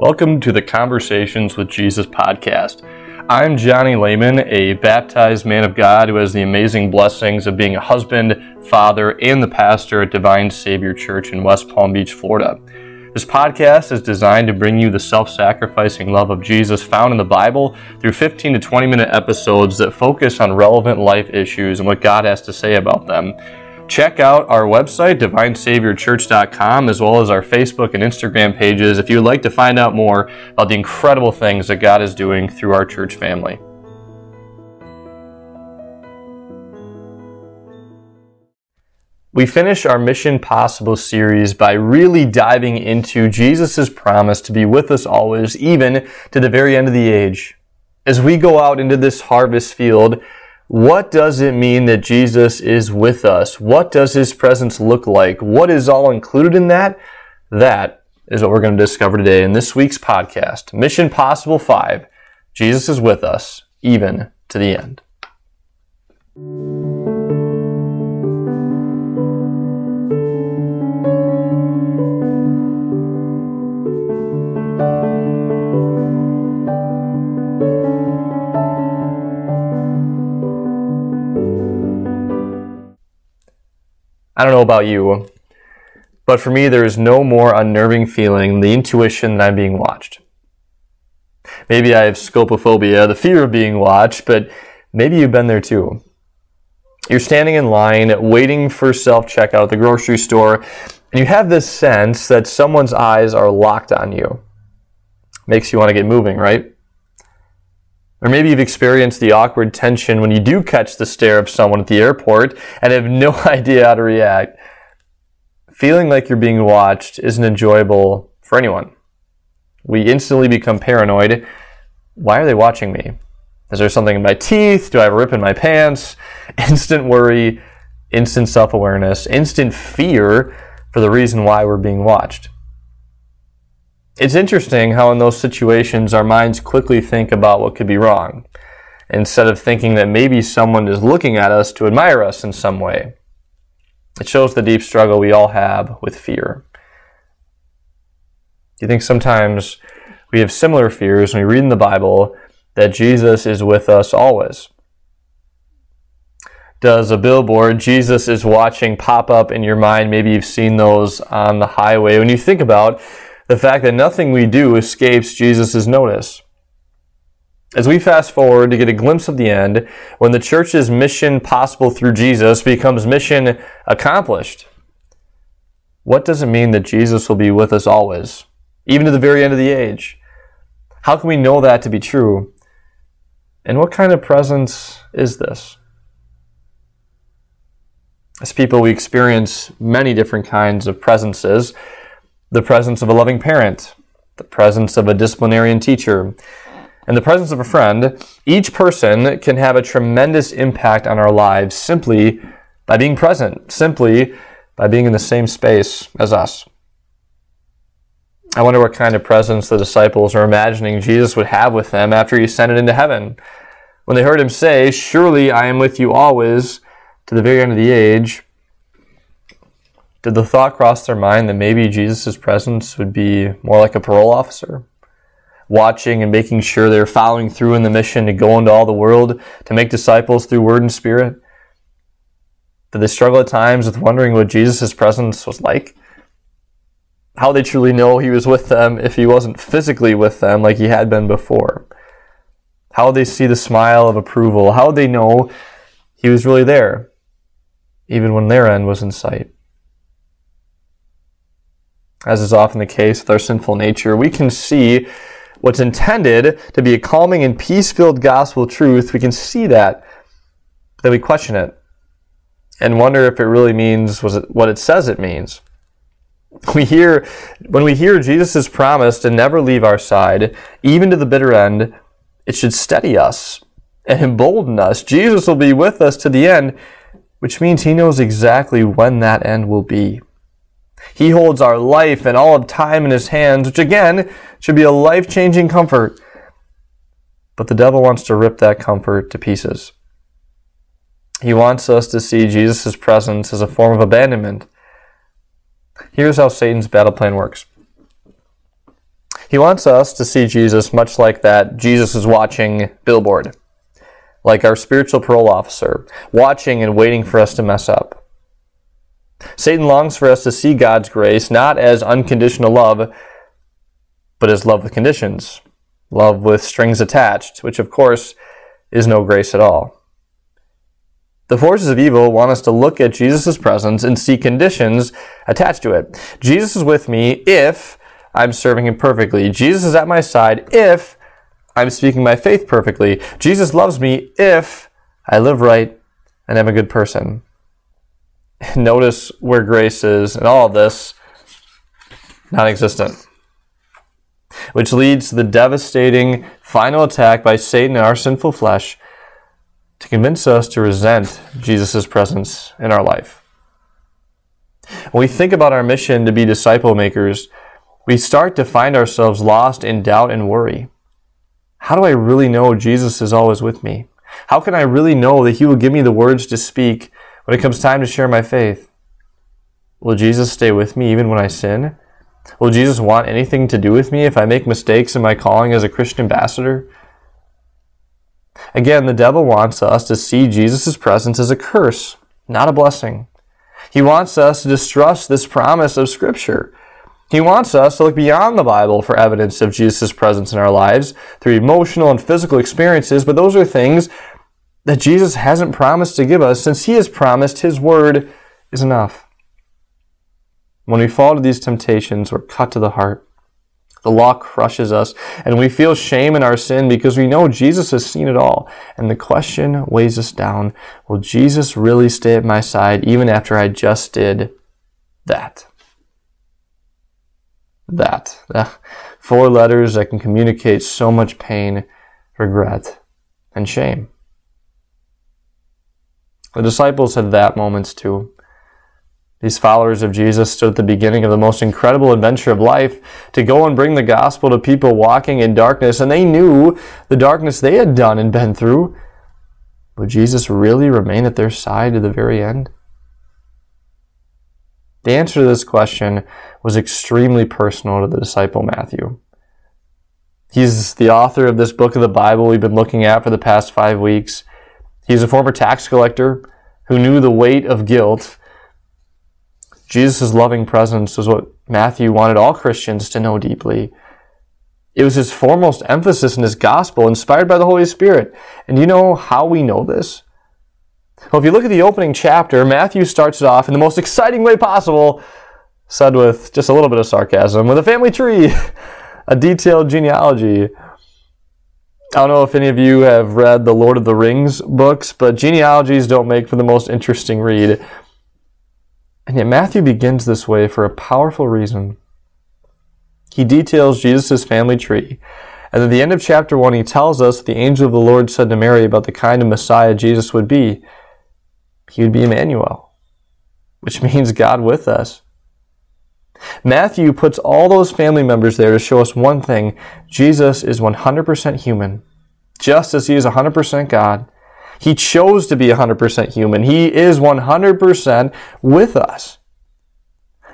Welcome to the Conversations with Jesus podcast. I'm Johnny Lehman, a baptized man of God who has the amazing blessings of being a husband, father, and the pastor at Divine Savior Church in West Palm Beach, Florida. This podcast is designed to bring you the self sacrificing love of Jesus found in the Bible through 15 to 20 minute episodes that focus on relevant life issues and what God has to say about them. Check out our website, divinesaviorchurch.com, as well as our Facebook and Instagram pages if you would like to find out more about the incredible things that God is doing through our church family. We finish our Mission Possible series by really diving into Jesus' promise to be with us always, even to the very end of the age. As we go out into this harvest field, what does it mean that Jesus is with us? What does his presence look like? What is all included in that? That is what we're going to discover today in this week's podcast Mission Possible 5 Jesus is with us, even to the end. I don't know about you, but for me, there is no more unnerving feeling than the intuition that I'm being watched. Maybe I have scopophobia, the fear of being watched, but maybe you've been there too. You're standing in line waiting for self checkout at the grocery store, and you have this sense that someone's eyes are locked on you. Makes you want to get moving, right? Or maybe you've experienced the awkward tension when you do catch the stare of someone at the airport and have no idea how to react. Feeling like you're being watched isn't enjoyable for anyone. We instantly become paranoid. Why are they watching me? Is there something in my teeth? Do I have a rip in my pants? Instant worry, instant self awareness, instant fear for the reason why we're being watched. It's interesting how, in those situations, our minds quickly think about what could be wrong instead of thinking that maybe someone is looking at us to admire us in some way. It shows the deep struggle we all have with fear. Do you think sometimes we have similar fears when we read in the Bible that Jesus is with us always? Does a billboard, Jesus is watching, pop up in your mind? Maybe you've seen those on the highway. When you think about the fact that nothing we do escapes Jesus' notice. As we fast forward to get a glimpse of the end, when the church's mission possible through Jesus becomes mission accomplished, what does it mean that Jesus will be with us always, even to the very end of the age? How can we know that to be true? And what kind of presence is this? As people, we experience many different kinds of presences the presence of a loving parent, the presence of a disciplinarian teacher, and the presence of a friend, each person can have a tremendous impact on our lives simply by being present, simply by being in the same space as us. I wonder what kind of presence the disciples are imagining Jesus would have with them after he ascended into heaven. When they heard him say, Surely I am with you always to the very end of the age, did the thought cross their mind that maybe Jesus' presence would be more like a parole officer? Watching and making sure they're following through in the mission to go into all the world to make disciples through word and spirit? Did they struggle at times with wondering what Jesus' presence was like? How they truly know he was with them if he wasn't physically with them like he had been before? How they see the smile of approval? How they know he was really there, even when their end was in sight? As is often the case with our sinful nature, we can see what's intended to be a calming and peace filled gospel truth. We can see that, then we question it and wonder if it really means what it says it means. We hear, when we hear Jesus' promise to never leave our side, even to the bitter end, it should steady us and embolden us. Jesus will be with us to the end, which means he knows exactly when that end will be. He holds our life and all of time in his hands, which again should be a life changing comfort. But the devil wants to rip that comfort to pieces. He wants us to see Jesus' presence as a form of abandonment. Here's how Satan's battle plan works He wants us to see Jesus much like that Jesus is watching billboard, like our spiritual parole officer, watching and waiting for us to mess up. Satan longs for us to see God's grace not as unconditional love, but as love with conditions, love with strings attached, which of course is no grace at all. The forces of evil want us to look at Jesus' presence and see conditions attached to it. Jesus is with me if I'm serving him perfectly. Jesus is at my side if I'm speaking my faith perfectly. Jesus loves me if I live right and am a good person. Notice where grace is and all of this non existent. Which leads to the devastating final attack by Satan in our sinful flesh to convince us to resent Jesus' presence in our life. When we think about our mission to be disciple makers, we start to find ourselves lost in doubt and worry. How do I really know Jesus is always with me? How can I really know that He will give me the words to speak when it comes time to share my faith? Will Jesus stay with me even when I sin? Will Jesus want anything to do with me if I make mistakes in my calling as a Christian ambassador? Again, the devil wants us to see Jesus' presence as a curse, not a blessing. He wants us to distrust this promise of Scripture. He wants us to look beyond the Bible for evidence of Jesus' presence in our lives through emotional and physical experiences, but those are things that Jesus hasn't promised to give us since He has promised His Word is enough. When we fall to these temptations, we're cut to the heart. The law crushes us, and we feel shame in our sin because we know Jesus has seen it all. And the question weighs us down Will Jesus really stay at my side even after I just did that? That. Four letters that can communicate so much pain, regret, and shame. The disciples had that moments too. These followers of Jesus stood at the beginning of the most incredible adventure of life to go and bring the gospel to people walking in darkness, and they knew the darkness they had done and been through. Would Jesus really remain at their side to the very end? The answer to this question was extremely personal to the disciple Matthew. He's the author of this book of the Bible we've been looking at for the past five weeks. He's a former tax collector who knew the weight of guilt Jesus' loving presence was what Matthew wanted all Christians to know deeply. It was his foremost emphasis in his gospel, inspired by the Holy Spirit. And you know how we know this? Well, if you look at the opening chapter, Matthew starts it off in the most exciting way possible, said with just a little bit of sarcasm, with a family tree, a detailed genealogy. I don't know if any of you have read the Lord of the Rings books, but genealogies don't make for the most interesting read. And yet Matthew begins this way for a powerful reason. He details Jesus' family tree. And at the end of chapter 1, he tells us the angel of the Lord said to Mary about the kind of Messiah Jesus would be. He would be Emmanuel, which means God with us. Matthew puts all those family members there to show us one thing Jesus is 100% human, just as he is 100% God. He chose to be 100% human. He is 100% with us.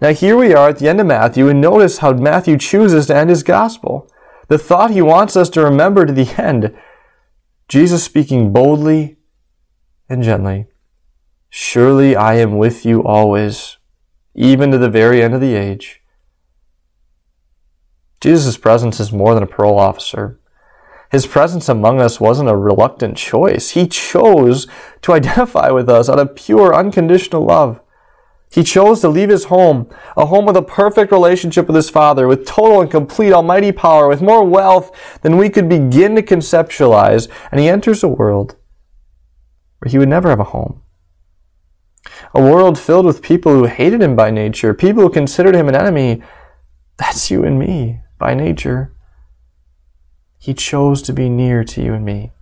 Now, here we are at the end of Matthew, and notice how Matthew chooses to end his gospel. The thought he wants us to remember to the end Jesus speaking boldly and gently Surely I am with you always, even to the very end of the age. Jesus' presence is more than a parole officer. His presence among us wasn't a reluctant choice. He chose to identify with us out of pure, unconditional love. He chose to leave his home, a home with a perfect relationship with his Father, with total and complete almighty power, with more wealth than we could begin to conceptualize, and he enters a world where he would never have a home. A world filled with people who hated him by nature, people who considered him an enemy. That's you and me by nature. He chose to be near to you and me.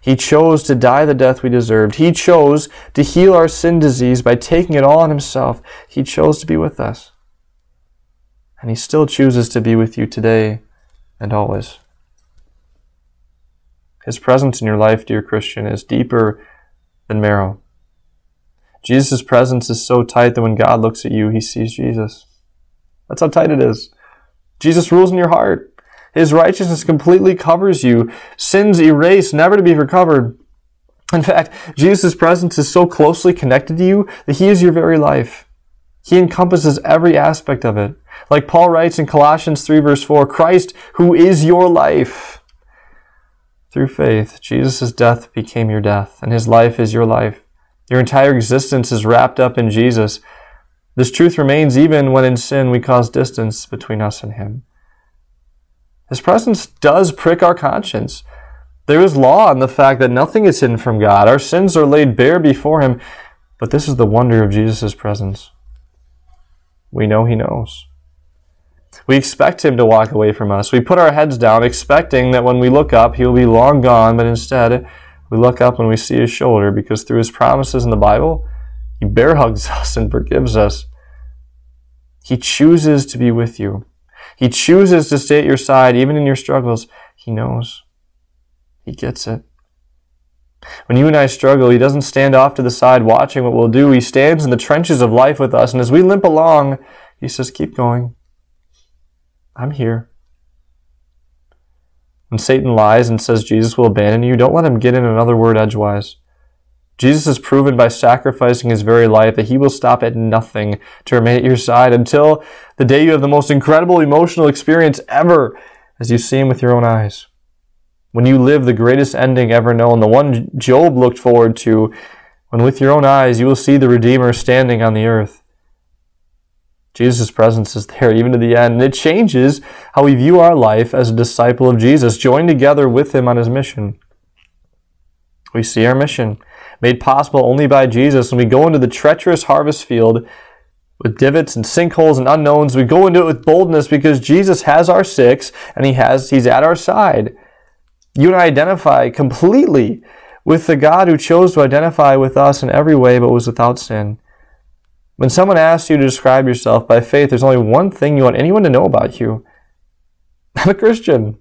He chose to die the death we deserved. He chose to heal our sin disease by taking it all on himself. He chose to be with us. And he still chooses to be with you today and always. His presence in your life, dear Christian, is deeper than marrow. Jesus' presence is so tight that when God looks at you, he sees Jesus. That's how tight it is. Jesus rules in your heart. His righteousness completely covers you. Sins erased, never to be recovered. In fact, Jesus' presence is so closely connected to you that He is your very life. He encompasses every aspect of it. Like Paul writes in Colossians 3 verse 4, Christ, who is your life. Through faith, Jesus' death became your death, and His life is your life. Your entire existence is wrapped up in Jesus. This truth remains even when in sin we cause distance between us and Him. His presence does prick our conscience. There is law in the fact that nothing is hidden from God. Our sins are laid bare before Him, but this is the wonder of Jesus' presence. We know He knows. We expect Him to walk away from us. We put our heads down, expecting that when we look up, He will be long gone, but instead, we look up and we see His shoulder because through His promises in the Bible, He bear hugs us and forgives us. He chooses to be with you. He chooses to stay at your side even in your struggles. He knows. He gets it. When you and I struggle, He doesn't stand off to the side watching what we'll do. He stands in the trenches of life with us. And as we limp along, He says, Keep going. I'm here. When Satan lies and says Jesus will abandon you, don't let him get in another word edgewise. Jesus has proven by sacrificing his very life that he will stop at nothing to remain at your side until the day you have the most incredible emotional experience ever as you see him with your own eyes. When you live the greatest ending ever known, the one Job looked forward to, when with your own eyes you will see the Redeemer standing on the earth. Jesus' presence is there even to the end, and it changes how we view our life as a disciple of Jesus, joined together with him on his mission. We see our mission made possible only by Jesus when we go into the treacherous harvest field with divots and sinkholes and unknowns. We go into it with boldness because Jesus has our six and he has he's at our side. You and I identify completely with the God who chose to identify with us in every way but was without sin. When someone asks you to describe yourself by faith, there's only one thing you want anyone to know about you. I'm a Christian.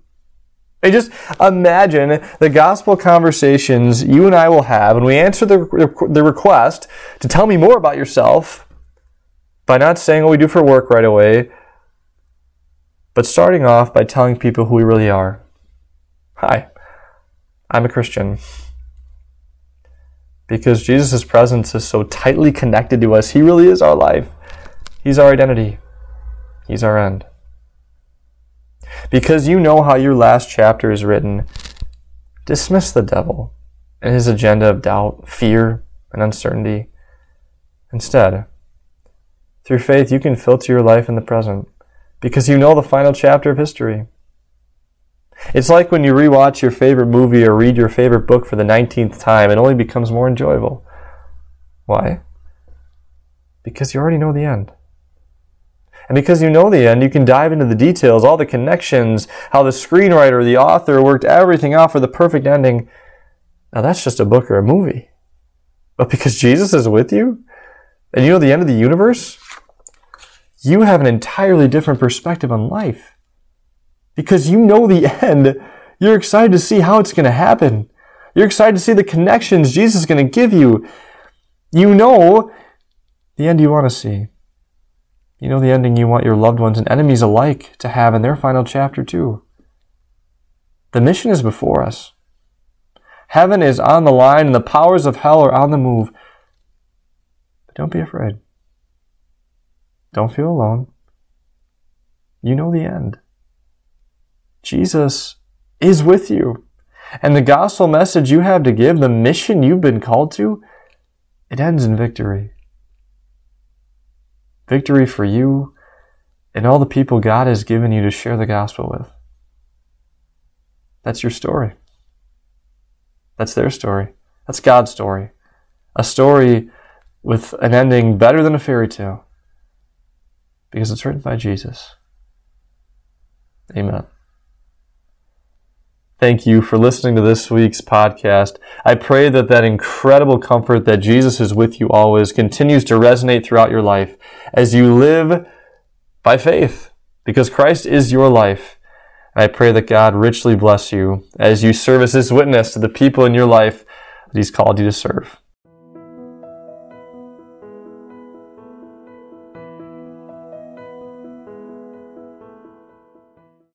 I just imagine the gospel conversations you and I will have when we answer the, the request to tell me more about yourself by not saying what we do for work right away, but starting off by telling people who we really are. Hi, I'm a Christian. Because Jesus' presence is so tightly connected to us, He really is our life. He's our identity. He's our end. Because you know how your last chapter is written, dismiss the devil and his agenda of doubt, fear, and uncertainty. Instead, through faith, you can filter your life in the present because you know the final chapter of history. It's like when you rewatch your favorite movie or read your favorite book for the 19th time, it only becomes more enjoyable. Why? Because you already know the end. And because you know the end, you can dive into the details, all the connections, how the screenwriter, the author worked everything out for the perfect ending. Now that's just a book or a movie. But because Jesus is with you, and you know the end of the universe, you have an entirely different perspective on life. Because you know the end, you're excited to see how it's going to happen. You're excited to see the connections Jesus is going to give you. You know the end you want to see. You know the ending you want your loved ones and enemies alike to have in their final chapter, too. The mission is before us. Heaven is on the line and the powers of hell are on the move. But don't be afraid. Don't feel alone. You know the end. Jesus is with you. And the gospel message you have to give, the mission you've been called to, it ends in victory victory for you and all the people God has given you to share the gospel with. That's your story. That's their story. That's God's story. A story with an ending better than a fairy tale because it's written by Jesus. Amen. Thank you for listening to this week's podcast. I pray that that incredible comfort that Jesus is with you always continues to resonate throughout your life as you live by faith because Christ is your life. I pray that God richly bless you as you serve as his witness to the people in your life that he's called you to serve.